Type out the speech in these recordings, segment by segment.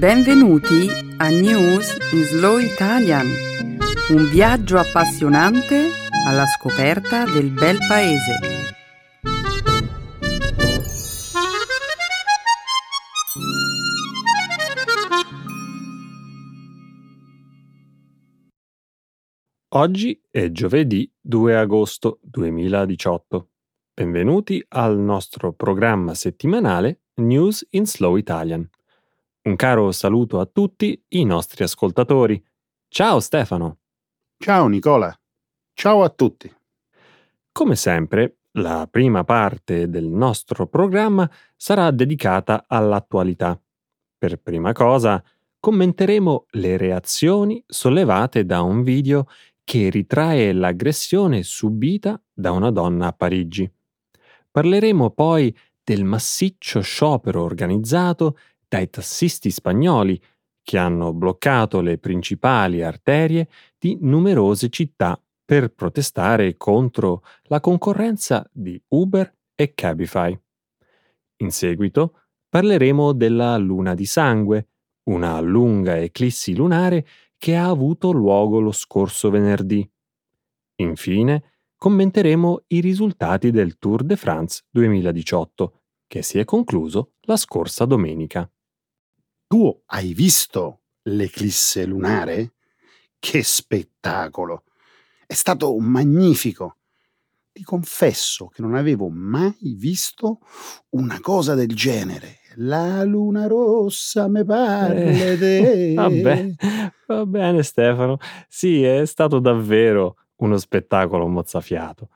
Benvenuti a News in Slow Italian, un viaggio appassionante alla scoperta del bel paese. Oggi è giovedì 2 agosto 2018. Benvenuti al nostro programma settimanale News in Slow Italian. Un caro saluto a tutti i nostri ascoltatori. Ciao Stefano. Ciao Nicola. Ciao a tutti. Come sempre, la prima parte del nostro programma sarà dedicata all'attualità. Per prima cosa, commenteremo le reazioni sollevate da un video che ritrae l'aggressione subita da una donna a Parigi. Parleremo poi del massiccio sciopero organizzato dai tassisti spagnoli che hanno bloccato le principali arterie di numerose città per protestare contro la concorrenza di Uber e Cabify. In seguito parleremo della luna di sangue, una lunga eclissi lunare che ha avuto luogo lo scorso venerdì. Infine, commenteremo i risultati del Tour de France 2018, che si è concluso la scorsa domenica. Tu hai visto l'eclisse lunare? Che spettacolo! È stato magnifico. Ti confesso che non avevo mai visto una cosa del genere. La luna rossa me parle eh, vabbè, va bene Stefano. Sì, è stato davvero uno spettacolo mozzafiato.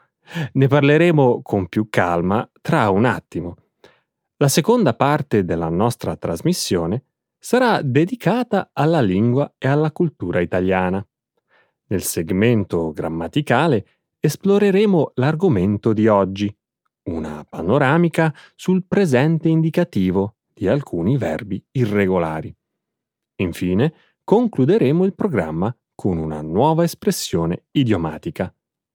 Ne parleremo con più calma tra un attimo. La seconda parte della nostra trasmissione sarà dedicata alla lingua e alla cultura italiana. Nel segmento grammaticale esploreremo l'argomento di oggi, una panoramica sul presente indicativo di alcuni verbi irregolari. Infine, concluderemo il programma con una nuova espressione idiomatica,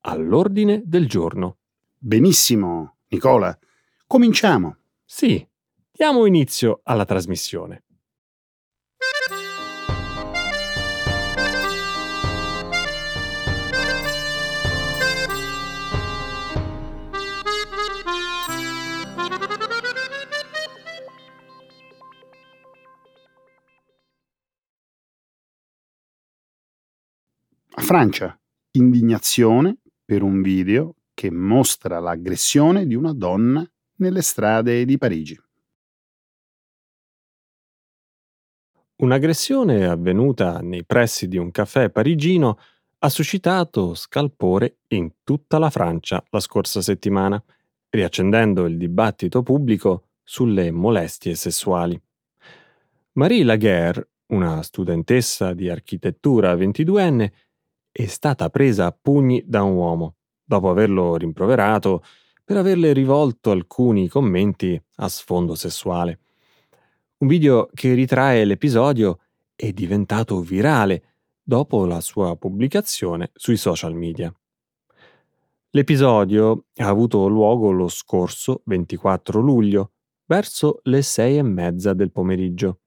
all'ordine del giorno. Benissimo, Nicola. Cominciamo. Sì, diamo inizio alla trasmissione. A Francia, indignazione per un video che mostra l'aggressione di una donna nelle strade di Parigi. Un'aggressione avvenuta nei pressi di un caffè parigino ha suscitato scalpore in tutta la Francia la scorsa settimana, riaccendendo il dibattito pubblico sulle molestie sessuali. Marie Laguerre, una studentessa di architettura 22enne, è stata presa a pugni da un uomo, dopo averlo rimproverato per averle rivolto alcuni commenti a sfondo sessuale. Un video che ritrae l'episodio è diventato virale dopo la sua pubblicazione sui social media. L'episodio ha avuto luogo lo scorso 24 luglio, verso le sei e mezza del pomeriggio.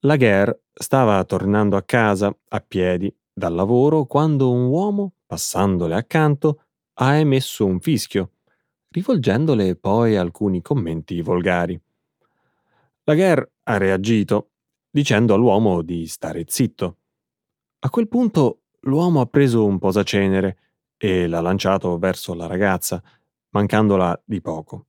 La Guerre stava tornando a casa a piedi dal lavoro quando un uomo, passandole accanto, ha emesso un fischio, rivolgendole poi alcuni commenti volgari. Laguerre ha reagito, dicendo all'uomo di stare zitto. A quel punto l'uomo ha preso un posacenere e l'ha lanciato verso la ragazza, mancandola di poco.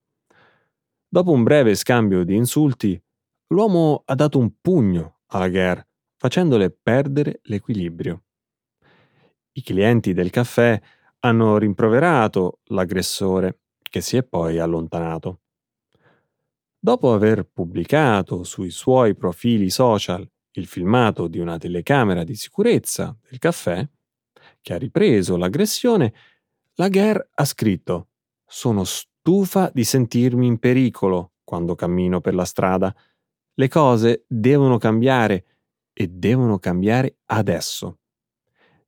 Dopo un breve scambio di insulti, l'uomo ha dato un pugno alla Guerre, facendole perdere l'equilibrio. I clienti del caffè hanno rimproverato l'aggressore, che si è poi allontanato. Dopo aver pubblicato sui suoi profili social il filmato di una telecamera di sicurezza del caffè, che ha ripreso l'aggressione, la Guerre ha scritto Sono stufa di sentirmi in pericolo quando cammino per la strada. Le cose devono cambiare e devono cambiare adesso.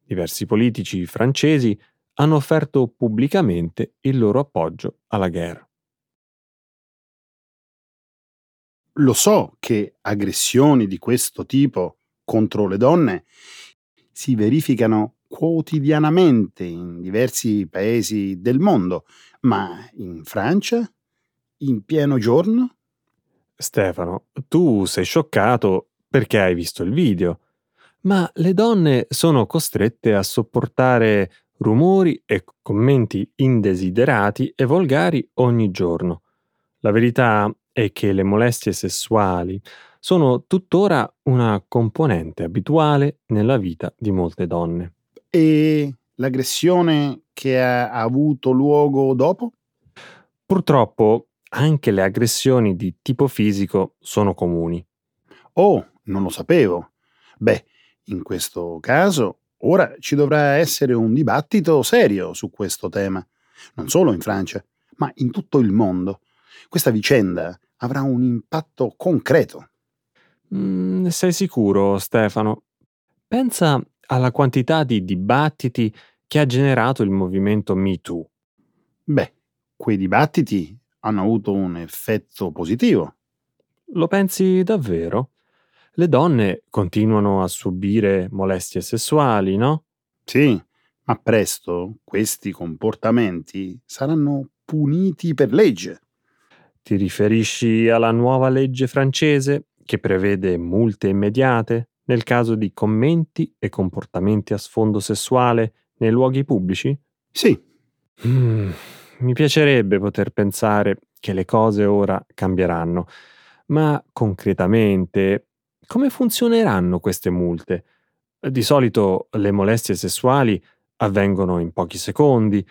Diversi politici francesi hanno offerto pubblicamente il loro appoggio alla guerra. Lo so che aggressioni di questo tipo contro le donne si verificano quotidianamente in diversi paesi del mondo, ma in Francia, in pieno giorno? Stefano, tu sei scioccato perché hai visto il video, ma le donne sono costrette a sopportare rumori e commenti indesiderati e volgari ogni giorno. La verità è che le molestie sessuali sono tuttora una componente abituale nella vita di molte donne. E l'aggressione che ha avuto luogo dopo? Purtroppo anche le aggressioni di tipo fisico sono comuni. Oh, non lo sapevo. Beh, in questo caso ora ci dovrà essere un dibattito serio su questo tema, non solo in Francia, ma in tutto il mondo. Questa vicenda avrà un impatto concreto. Mm, sei sicuro, Stefano? Pensa alla quantità di dibattiti che ha generato il movimento MeToo. Beh, quei dibattiti hanno avuto un effetto positivo. Lo pensi davvero? Le donne continuano a subire molestie sessuali, no? Sì, ma presto questi comportamenti saranno puniti per legge. Ti riferisci alla nuova legge francese che prevede multe immediate nel caso di commenti e comportamenti a sfondo sessuale nei luoghi pubblici? Sì. Mm, mi piacerebbe poter pensare che le cose ora cambieranno, ma concretamente come funzioneranno queste multe? Di solito le molestie sessuali avvengono in pochi secondi.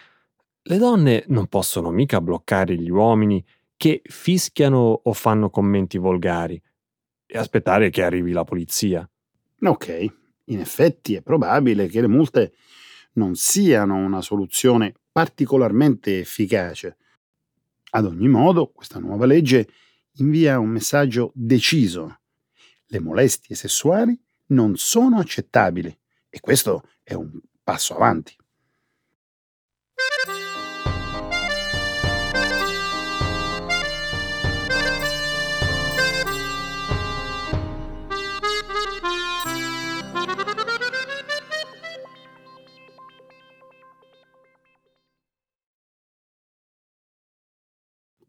Le donne non possono mica bloccare gli uomini che fischiano o fanno commenti volgari e aspettare che arrivi la polizia. Ok, in effetti è probabile che le multe non siano una soluzione particolarmente efficace. Ad ogni modo, questa nuova legge invia un messaggio deciso. Le molestie sessuali non sono accettabili e questo è un passo avanti.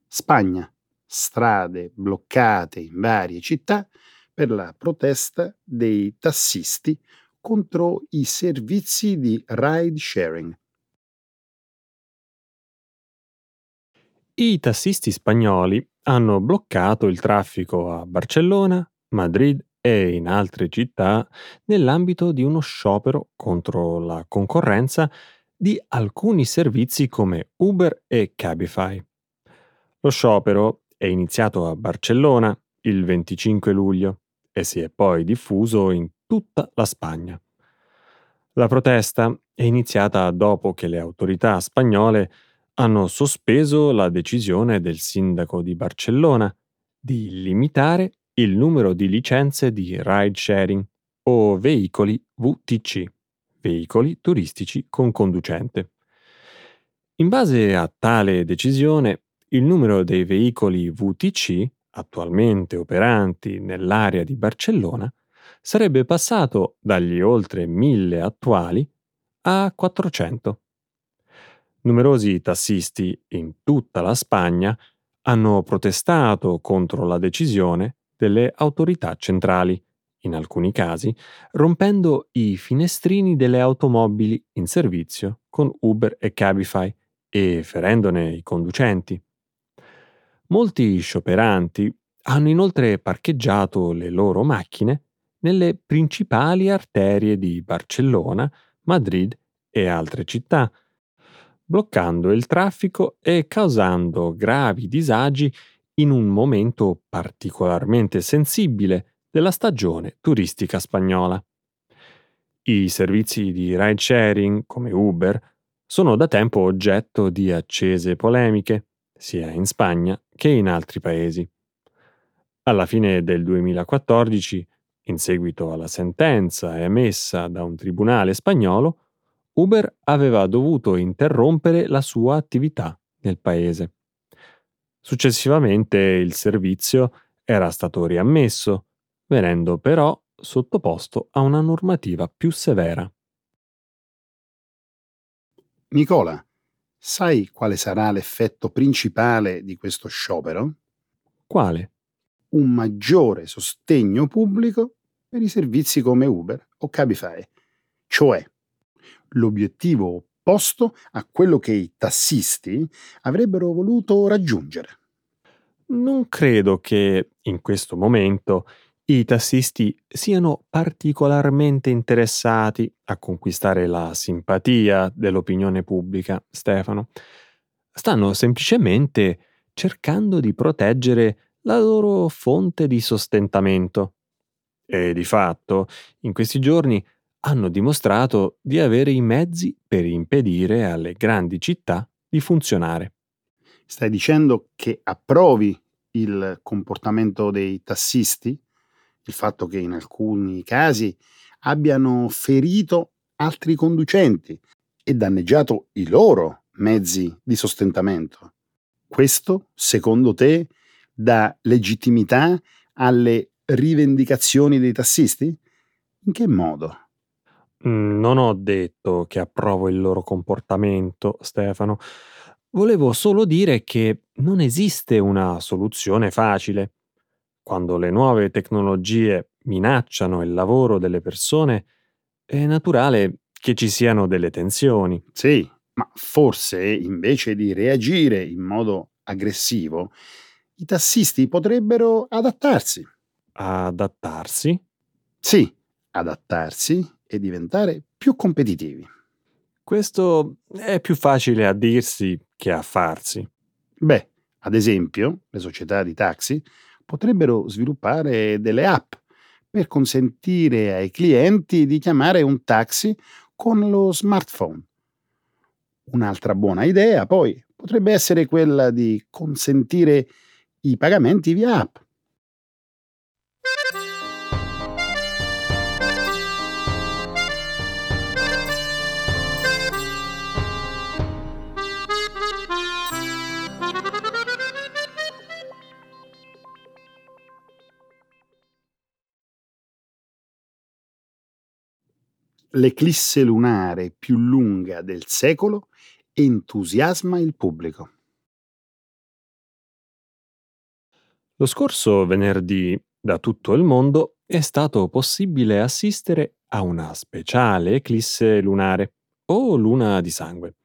Spagna, strade bloccate in varie città per la protesta dei tassisti contro i servizi di ride sharing. I tassisti spagnoli hanno bloccato il traffico a Barcellona, Madrid e in altre città nell'ambito di uno sciopero contro la concorrenza di alcuni servizi come Uber e Cabify. Lo sciopero è iniziato a Barcellona il 25 luglio e si è poi diffuso in tutta la Spagna. La protesta è iniziata dopo che le autorità spagnole hanno sospeso la decisione del sindaco di Barcellona di limitare il numero di licenze di ride sharing o veicoli VTC, veicoli turistici con conducente. In base a tale decisione, il numero dei veicoli VTC attualmente operanti nell'area di Barcellona sarebbe passato dagli oltre 1000 attuali a 400. Numerosi tassisti in tutta la Spagna hanno protestato contro la decisione delle autorità centrali, in alcuni casi rompendo i finestrini delle automobili in servizio con Uber e Cabify e ferendone i conducenti. Molti scioperanti hanno inoltre parcheggiato le loro macchine nelle principali arterie di Barcellona, Madrid e altre città, bloccando il traffico e causando gravi disagi in un momento particolarmente sensibile della stagione turistica spagnola. I servizi di ride sharing, come Uber, sono da tempo oggetto di accese polemiche, sia in Spagna che in altri paesi. Alla fine del 2014, in seguito alla sentenza emessa da un tribunale spagnolo, Uber aveva dovuto interrompere la sua attività nel paese. Successivamente il servizio era stato riammesso, venendo però sottoposto a una normativa più severa. Nicola, sai quale sarà l'effetto principale di questo sciopero? Quale? Un maggiore sostegno pubblico per i servizi come Uber o Cabify, cioè l'obiettivo opposto a quello che i tassisti avrebbero voluto raggiungere. Non credo che in questo momento i tassisti siano particolarmente interessati a conquistare la simpatia dell'opinione pubblica, Stefano. Stanno semplicemente cercando di proteggere la loro fonte di sostentamento. E di fatto, in questi giorni hanno dimostrato di avere i mezzi per impedire alle grandi città di funzionare. Stai dicendo che approvi il comportamento dei tassisti? Il fatto che in alcuni casi abbiano ferito altri conducenti e danneggiato i loro mezzi di sostentamento. Questo, secondo te, dà legittimità alle rivendicazioni dei tassisti? In che modo? Mm, non ho detto che approvo il loro comportamento, Stefano. Volevo solo dire che non esiste una soluzione facile. Quando le nuove tecnologie minacciano il lavoro delle persone, è naturale che ci siano delle tensioni. Sì, ma forse invece di reagire in modo aggressivo, i tassisti potrebbero adattarsi. Adattarsi? Sì, adattarsi e diventare più competitivi. Questo è più facile a dirsi che a farsi. Beh, ad esempio, le società di taxi potrebbero sviluppare delle app per consentire ai clienti di chiamare un taxi con lo smartphone. Un'altra buona idea, poi, potrebbe essere quella di consentire i pagamenti via app. L'eclisse lunare più lunga del secolo entusiasma il pubblico. Lo scorso venerdì, da tutto il mondo, è stato possibile assistere a una speciale eclisse lunare, o luna di sangue.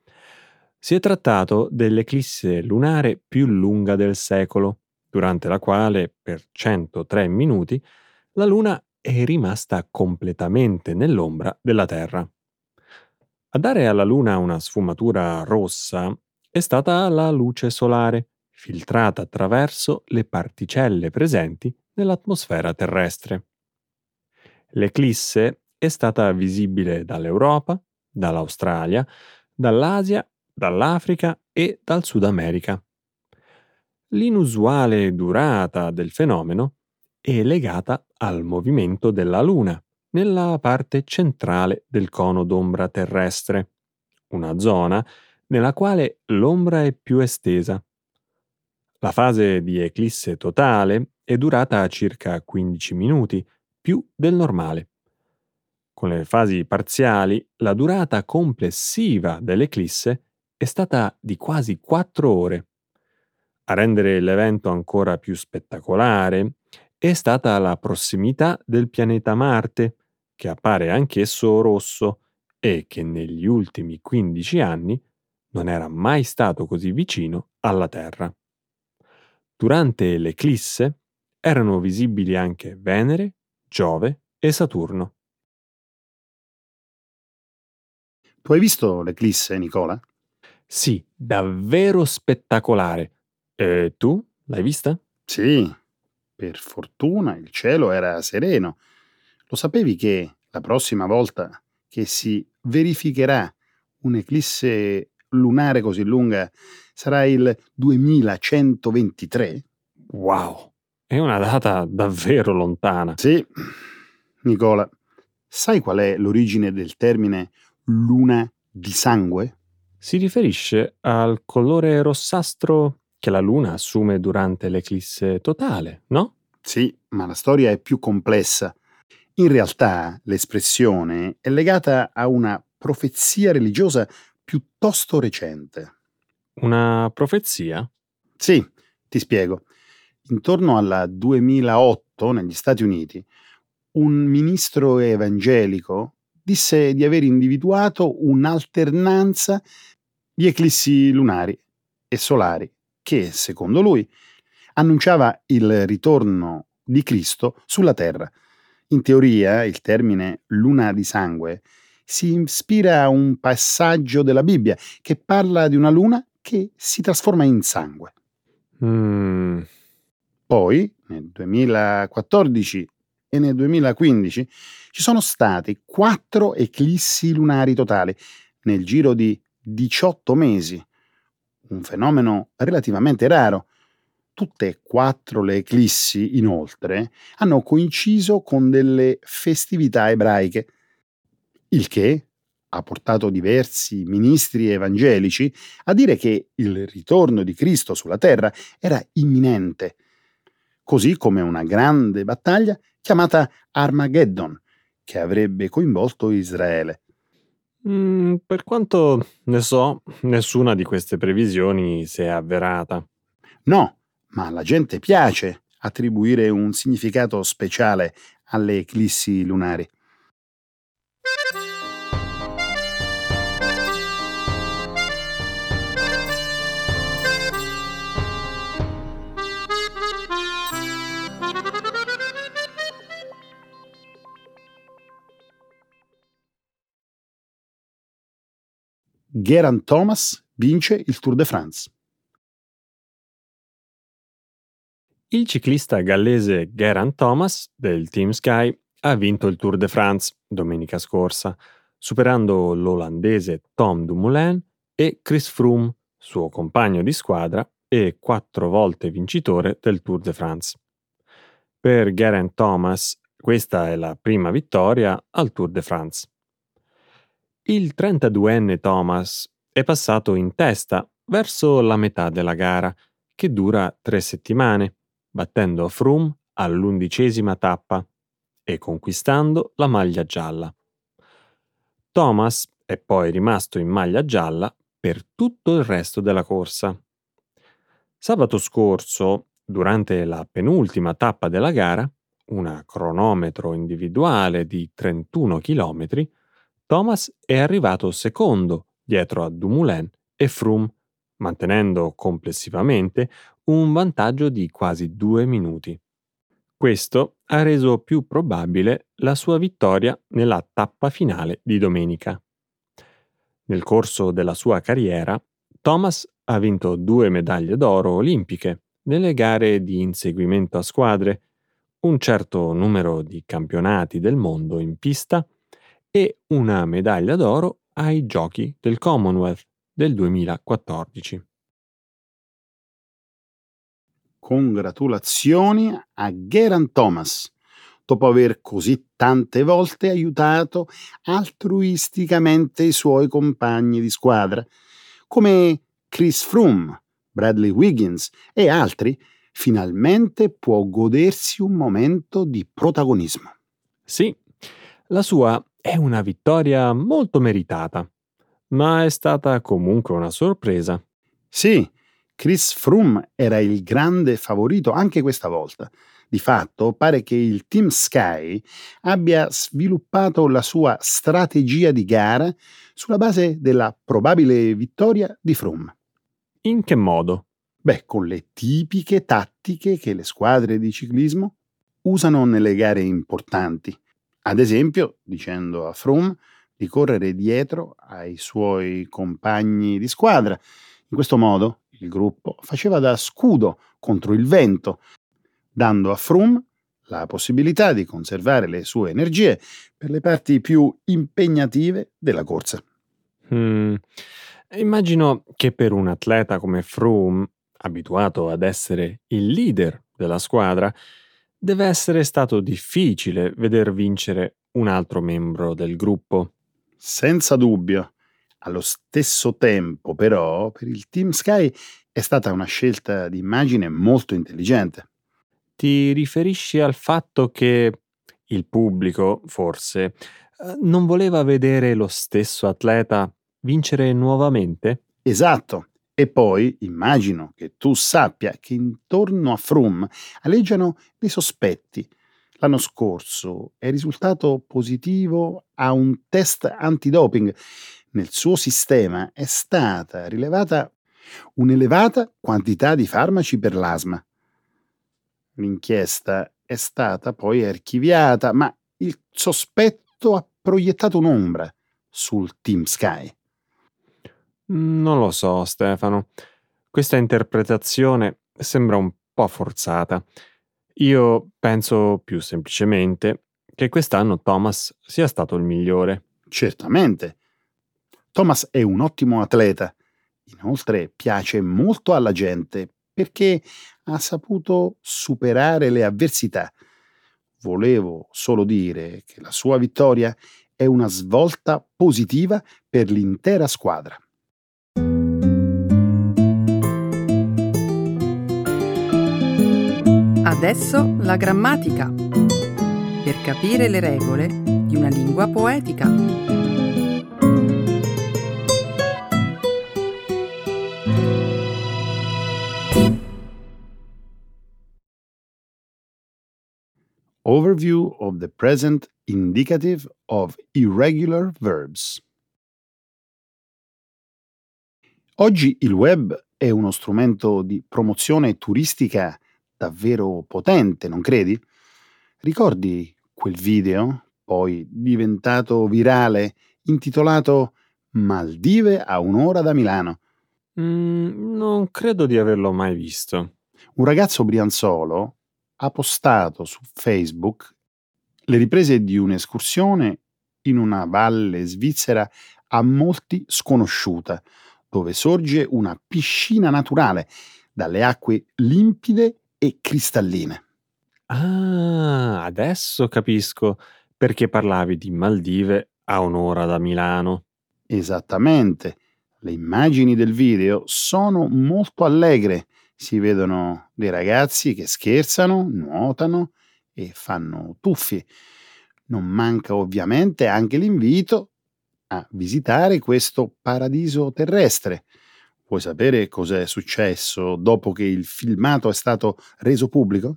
Si è trattato dell'eclisse lunare più lunga del secolo, durante la quale, per 103 minuti, la luna è rimasta completamente nell'ombra della Terra. A dare alla Luna una sfumatura rossa è stata la luce solare, filtrata attraverso le particelle presenti nell'atmosfera terrestre. L'eclisse è stata visibile dall'Europa, dall'Australia, dall'Asia, dall'Africa e dal Sud America. L'inusuale durata del fenomeno è legata al movimento della Luna nella parte centrale del cono d'ombra terrestre, una zona nella quale l'ombra è più estesa. La fase di eclisse totale è durata circa 15 minuti, più del normale. Con le fasi parziali, la durata complessiva dell'eclisse è stata di quasi 4 ore. A rendere l'evento ancora più spettacolare è stata la prossimità del pianeta Marte, che appare anch'esso rosso e che negli ultimi 15 anni non era mai stato così vicino alla Terra. Durante l'eclisse erano visibili anche Venere, Giove e Saturno. Tu hai visto l'eclisse, Nicola? Sì, davvero spettacolare. E tu l'hai vista? Sì, per fortuna il cielo era sereno. Lo sapevi che la prossima volta che si verificherà un'eclisse lunare così lunga sarà il 2123? Wow, è una data davvero lontana. Sì, Nicola, sai qual è l'origine del termine luna di sangue? Si riferisce al colore rossastro che la luna assume durante l'eclisse totale, no? Sì, ma la storia è più complessa. In realtà l'espressione è legata a una profezia religiosa piuttosto recente. Una profezia? Sì, ti spiego. Intorno al 2008 negli Stati Uniti, un ministro evangelico disse di aver individuato un'alternanza di eclissi lunari e solari che, secondo lui, annunciava il ritorno di Cristo sulla terra. In teoria, il termine luna di sangue si ispira a un passaggio della Bibbia che parla di una luna che si trasforma in sangue. Mm, Poi, nel 2014 e nel 2015, ci sono stati quattro eclissi lunari totali nel giro di 18 mesi, un fenomeno relativamente raro. Tutte e quattro le eclissi, inoltre, hanno coinciso con delle festività ebraiche, il che ha portato diversi ministri evangelici a dire che il ritorno di Cristo sulla terra era imminente, così come una grande battaglia chiamata Armageddon, che avrebbe coinvolto Israele. Mm, per quanto ne so, nessuna di queste previsioni si è avverata. No, ma alla gente piace attribuire un significato speciale alle eclissi lunari. Geraint Thomas vince il Tour de France. Il ciclista gallese Geraint Thomas del Team Sky ha vinto il Tour de France domenica scorsa, superando l'olandese Tom Dumoulin e Chris Froome, suo compagno di squadra e quattro volte vincitore del Tour de France. Per Geraint Thomas questa è la prima vittoria al Tour de France. Il 32enne Thomas è passato in testa verso la metà della gara, che dura tre settimane, battendo Froome all'undicesima tappa e conquistando la maglia gialla. Thomas è poi rimasto in maglia gialla per tutto il resto della corsa. Sabato scorso, durante la penultima tappa della gara, una cronometro individuale di 31 km, Thomas è arrivato secondo dietro a Dumoulin e Froome, mantenendo complessivamente un vantaggio di quasi due minuti. Questo ha reso più probabile la sua vittoria nella tappa finale di domenica. Nel corso della sua carriera, Thomas ha vinto due medaglie d'oro olimpiche nelle gare di inseguimento a squadre, un certo numero di campionati del mondo in pista e una medaglia d'oro ai Giochi del Commonwealth del 2014. Congratulazioni a Geraint Thomas, dopo aver così tante volte aiutato altruisticamente i suoi compagni di squadra, come Chris Froome, Bradley Wiggins e altri, finalmente può godersi un momento di protagonismo. Sì, la sua è una vittoria molto meritata, ma è stata comunque una sorpresa. Sì, Chris Froome era il grande favorito anche questa volta. Di fatto pare che il Team Sky abbia sviluppato la sua strategia di gara sulla base della probabile vittoria di Froome. In che modo? Beh, con le tipiche tattiche che le squadre di ciclismo usano nelle gare importanti. Ad esempio, dicendo a Froome di correre dietro ai suoi compagni di squadra. In questo modo il gruppo faceva da scudo contro il vento, dando a Froome la possibilità di conservare le sue energie per le parti più impegnative della corsa. Mm, immagino che per un atleta come Froome, abituato ad essere il leader della squadra, deve essere stato difficile veder vincere un altro membro del gruppo. Senza dubbio. Allo stesso tempo, però, per il Team Sky è stata una scelta di immagine molto intelligente. ti riferisci al fatto che il pubblico, forse, eh, non voleva vedere lo stesso atleta vincere nuovamente? Esatto. E poi immagino che tu sappia che intorno a Froome aleggiano dei sospetti. L'anno scorso è risultato positivo a un test antidoping. Nel suo sistema è stata rilevata un'elevata quantità di farmaci per l'asma. L'inchiesta è stata poi archiviata, ma il sospetto ha proiettato un'ombra sul Team Sky. Non lo so, Stefano. Questa interpretazione sembra un po' forzata. Io penso più semplicemente che quest'anno Thomas sia stato il migliore. Certamente. Thomas è un ottimo atleta. Inoltre piace molto alla gente perché ha saputo superare le avversità. Volevo solo dire che la sua vittoria è una svolta positiva per l'intera squadra. Adesso la grammatica. Per capire le regole di una lingua poetica. Overview of the present indicative of irregular verbs. Oggi il web è uno strumento di promozione turistica davvero potente, non credi? Ricordi quel video, poi diventato virale, intitolato Maldive a un'ora da Milano? Mm, non credo di averlo mai visto. Un ragazzo brianzolo ha postato su Facebook le riprese di un'escursione in una valle svizzera a molti sconosciuta, dove sorge una piscina naturale dalle acque limpide e cristalline. Ah, adesso capisco perché parlavi di Maldive a un'ora da Milano. Esattamente. Le immagini del video sono molto allegre si vedono dei ragazzi che scherzano, nuotano e fanno tuffi. Non manca ovviamente anche l'invito a visitare questo paradiso terrestre. Vuoi sapere cos'è successo dopo che il filmato è stato reso pubblico?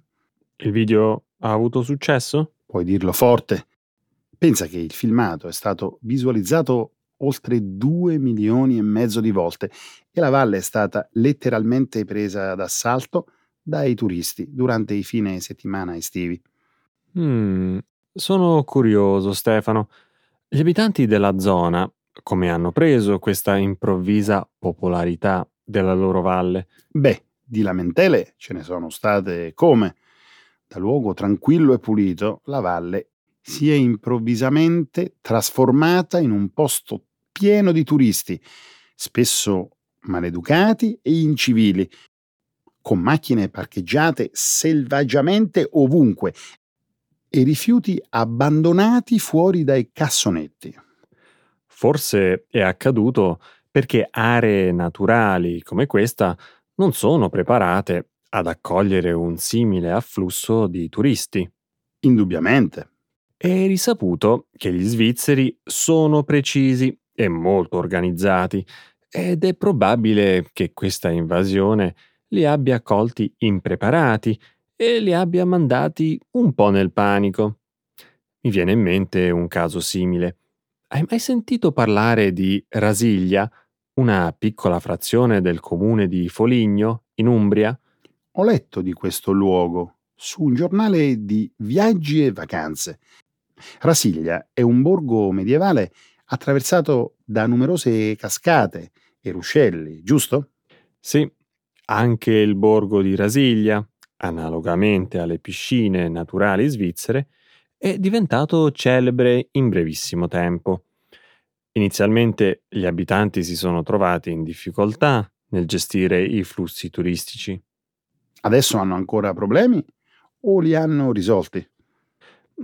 Il video ha avuto successo? Puoi dirlo forte. Pensa che il filmato è stato visualizzato oltre 2 milioni e mezzo di volte e la valle è stata letteralmente presa d'assalto dai turisti durante i fine settimana estivi. Mm, sono curioso, Stefano. Gli abitanti della zona come hanno preso questa improvvisa popolarità della loro valle? Beh, di lamentele ce ne sono state come. Da luogo tranquillo e pulito, la valle si è improvvisamente trasformata in un posto pieno di turisti, spesso maleducati e incivili, con macchine parcheggiate selvaggiamente ovunque e rifiuti abbandonati fuori dai cassonetti. Forse è accaduto perché aree naturali come questa non sono preparate ad accogliere un simile afflusso di turisti. Indubbiamente. È risaputo che gli svizzeri sono precisi e molto organizzati ed è probabile che questa invasione li abbia colti impreparati e li abbia mandati un po' nel panico. Mi viene in mente un caso simile. Hai mai sentito parlare di Rasiglia, una piccola frazione del comune di Foligno, in Umbria? Ho letto di questo luogo su un giornale di viaggi e vacanze. Rasiglia è un borgo medievale attraversato da numerose cascate e ruscelli, giusto? Sì, anche il borgo di Rasiglia, analogamente alle piscine naturali svizzere, è diventato celebre in brevissimo tempo. Inizialmente gli abitanti si sono trovati in difficoltà nel gestire i flussi turistici. Adesso hanno ancora problemi o li hanno risolti?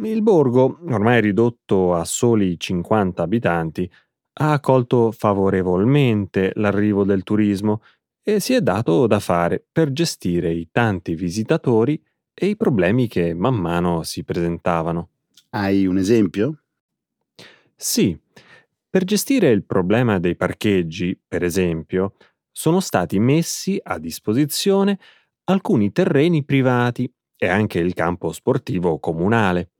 Il borgo, ormai ridotto a soli 50 abitanti, ha accolto favorevolmente l'arrivo del turismo e si è dato da fare per gestire i tanti visitatori e i problemi che man mano si presentavano. Hai un esempio? Sì, per gestire il problema dei parcheggi, per esempio, sono stati messi a disposizione alcuni terreni privati e anche il campo sportivo comunale.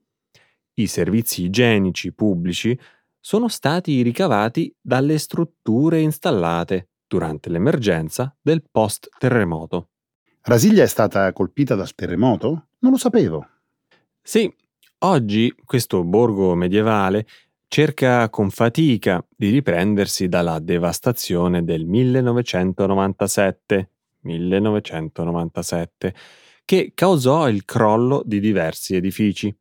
I servizi igienici pubblici sono stati ricavati dalle strutture installate durante l'emergenza del post-terremoto. Rasiglia è stata colpita dal terremoto? Non lo sapevo. Sì, oggi questo borgo medievale cerca con fatica di riprendersi dalla devastazione del 1997, 1997 che causò il crollo di diversi edifici.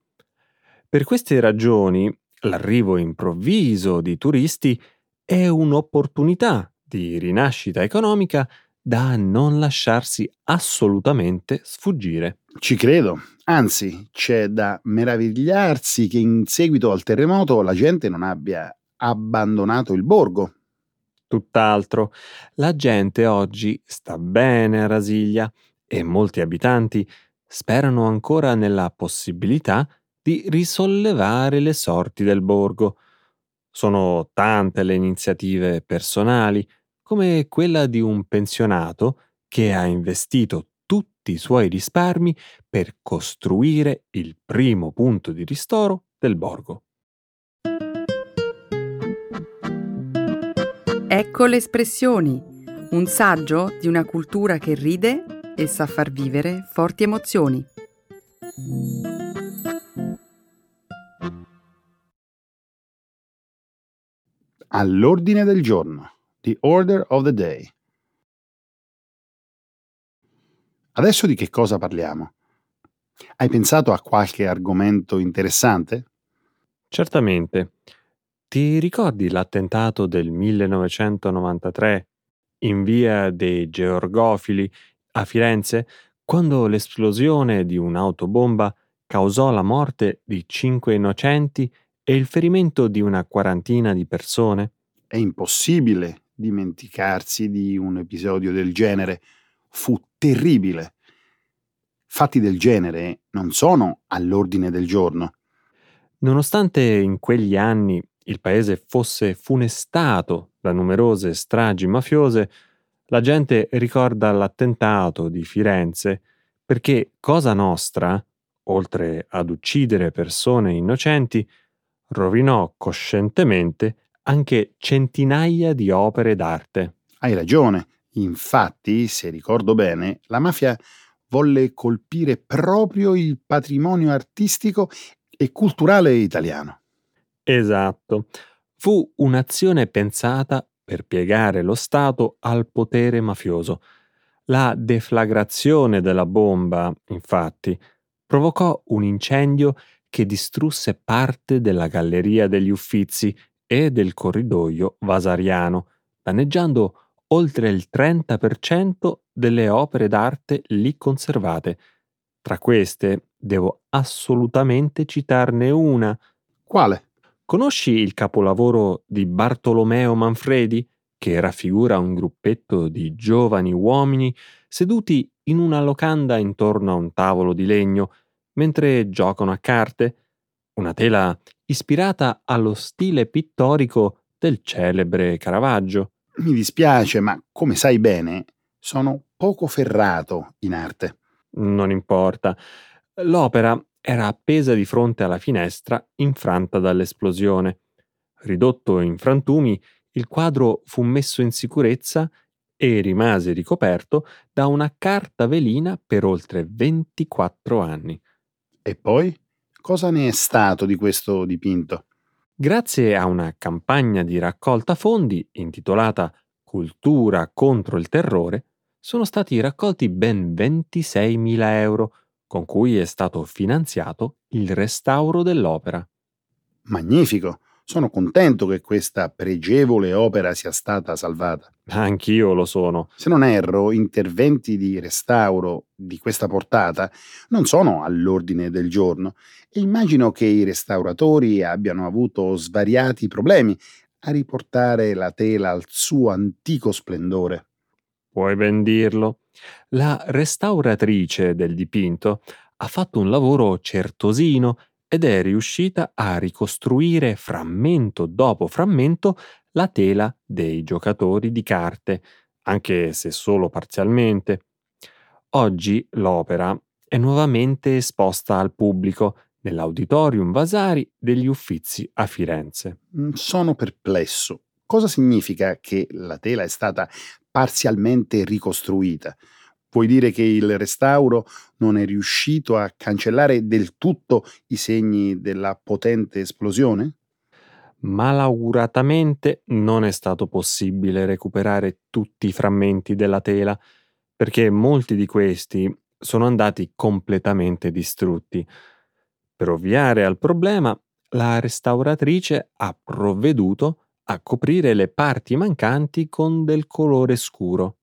Per queste ragioni, l'arrivo improvviso di turisti è un'opportunità di rinascita economica da non lasciarsi assolutamente sfuggire. Ci credo, anzi c'è da meravigliarsi che in seguito al terremoto la gente non abbia abbandonato il borgo. Tutt'altro, la gente oggi sta bene a Rasiglia e molti abitanti sperano ancora nella possibilità di risollevare le sorti del borgo. Sono tante le iniziative personali, come quella di un pensionato che ha investito tutti i suoi risparmi per costruire il primo punto di ristoro del borgo. Ecco le espressioni, un saggio di una cultura che ride e sa far vivere forti emozioni. All'ordine del giorno. The Order of the Day. Adesso di che cosa parliamo? Hai pensato a qualche argomento interessante? Certamente. Ti ricordi l'attentato del 1993 in via dei Georgofili a Firenze, quando l'esplosione di un'autobomba causò la morte di cinque innocenti e il ferimento di una quarantina di persone? È impossibile dimenticarsi di un episodio del genere. Fu terribile. Fatti del genere non sono all'ordine del giorno. Nonostante in quegli anni il paese fosse funestato da numerose stragi mafiose, la gente ricorda l'attentato di Firenze perché Cosa Nostra, oltre ad uccidere persone innocenti, rovinò coscientemente anche centinaia di opere d'arte. Hai ragione. Infatti, se ricordo bene, la mafia volle colpire proprio il patrimonio artistico e culturale italiano. Esatto. Fu un'azione pensata per piegare lo Stato al potere mafioso. La deflagrazione della bomba, infatti, provocò un incendio che distrusse parte della galleria degli Uffizi e del corridoio vasariano, danneggiando oltre il 30% delle opere d'arte lì conservate. Tra queste devo assolutamente citarne una. Quale? Conosci il capolavoro di Bartolomeo Manfredi, che raffigura un gruppetto di giovani uomini seduti in una locanda intorno a un tavolo di legno mentre giocano a carte? Una tela ispirata allo stile pittorico del celebre Caravaggio. Mi dispiace, ma come sai bene, sono poco ferrato in arte. Non importa. L'opera era appesa di fronte alla finestra infranta dall'esplosione. Ridotto in frantumi, il quadro fu messo in sicurezza e rimase ricoperto da una carta velina per oltre 24 anni. E poi? Cosa ne è stato di questo dipinto? Grazie a una campagna di raccolta fondi intitolata Cultura contro il terrore, sono stati raccolti ben 26.000 euro, con cui è stato finanziato il restauro dell'opera. Magnifico! Sono contento che questa pregevole opera sia stata salvata. Anch'io lo sono. Se non erro, interventi di restauro di questa portata non sono all'ordine del giorno e immagino che i restauratori abbiano avuto svariati problemi a riportare la tela al suo antico splendore. Puoi ben dirlo. La restauratrice del dipinto ha fatto un lavoro certosino ed è riuscita a ricostruire frammento dopo frammento la tela dei giocatori di carte, anche se solo parzialmente. Oggi l'opera è nuovamente esposta al pubblico nell'Auditorium Vasari degli Uffizi a Firenze. Mm, sono perplesso. Cosa significa che la tela è stata parzialmente ricostruita? Vuoi dire che il restauro non è riuscito a cancellare del tutto i segni della potente esplosione? Malauguratamente non è stato possibile recuperare tutti i frammenti della tela, perché molti di questi sono andati completamente distrutti. Per ovviare al problema, la restauratrice ha provveduto a coprire le parti mancanti con del colore scuro.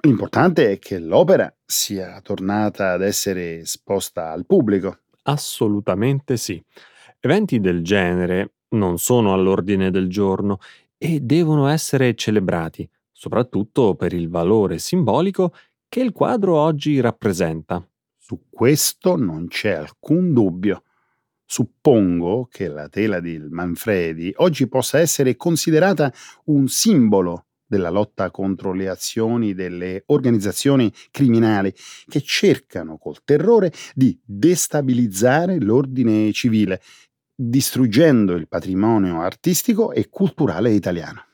L'importante è che l'opera sia tornata ad essere esposta al pubblico. Assolutamente sì. Eventi del genere non sono all'ordine del giorno e devono essere celebrati, soprattutto per il valore simbolico che il quadro oggi rappresenta. Su questo non c'è alcun dubbio. Suppongo che la tela di Manfredi oggi possa essere considerata un simbolo della lotta contro le azioni delle organizzazioni criminali che cercano col terrore di destabilizzare l'ordine civile, distruggendo il patrimonio artistico e culturale italiano.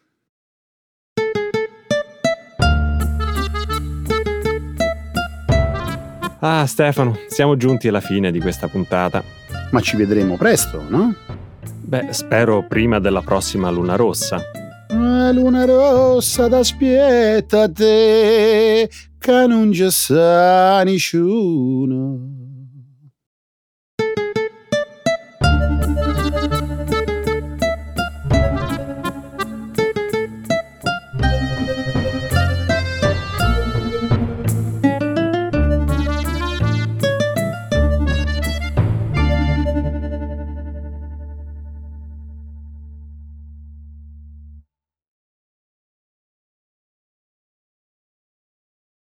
Ah Stefano, siamo giunti alla fine di questa puntata. Ma ci vedremo presto, no? Beh, spero prima della prossima luna rossa. La luna rossa t'aspetta te, che non ci sa nessuno.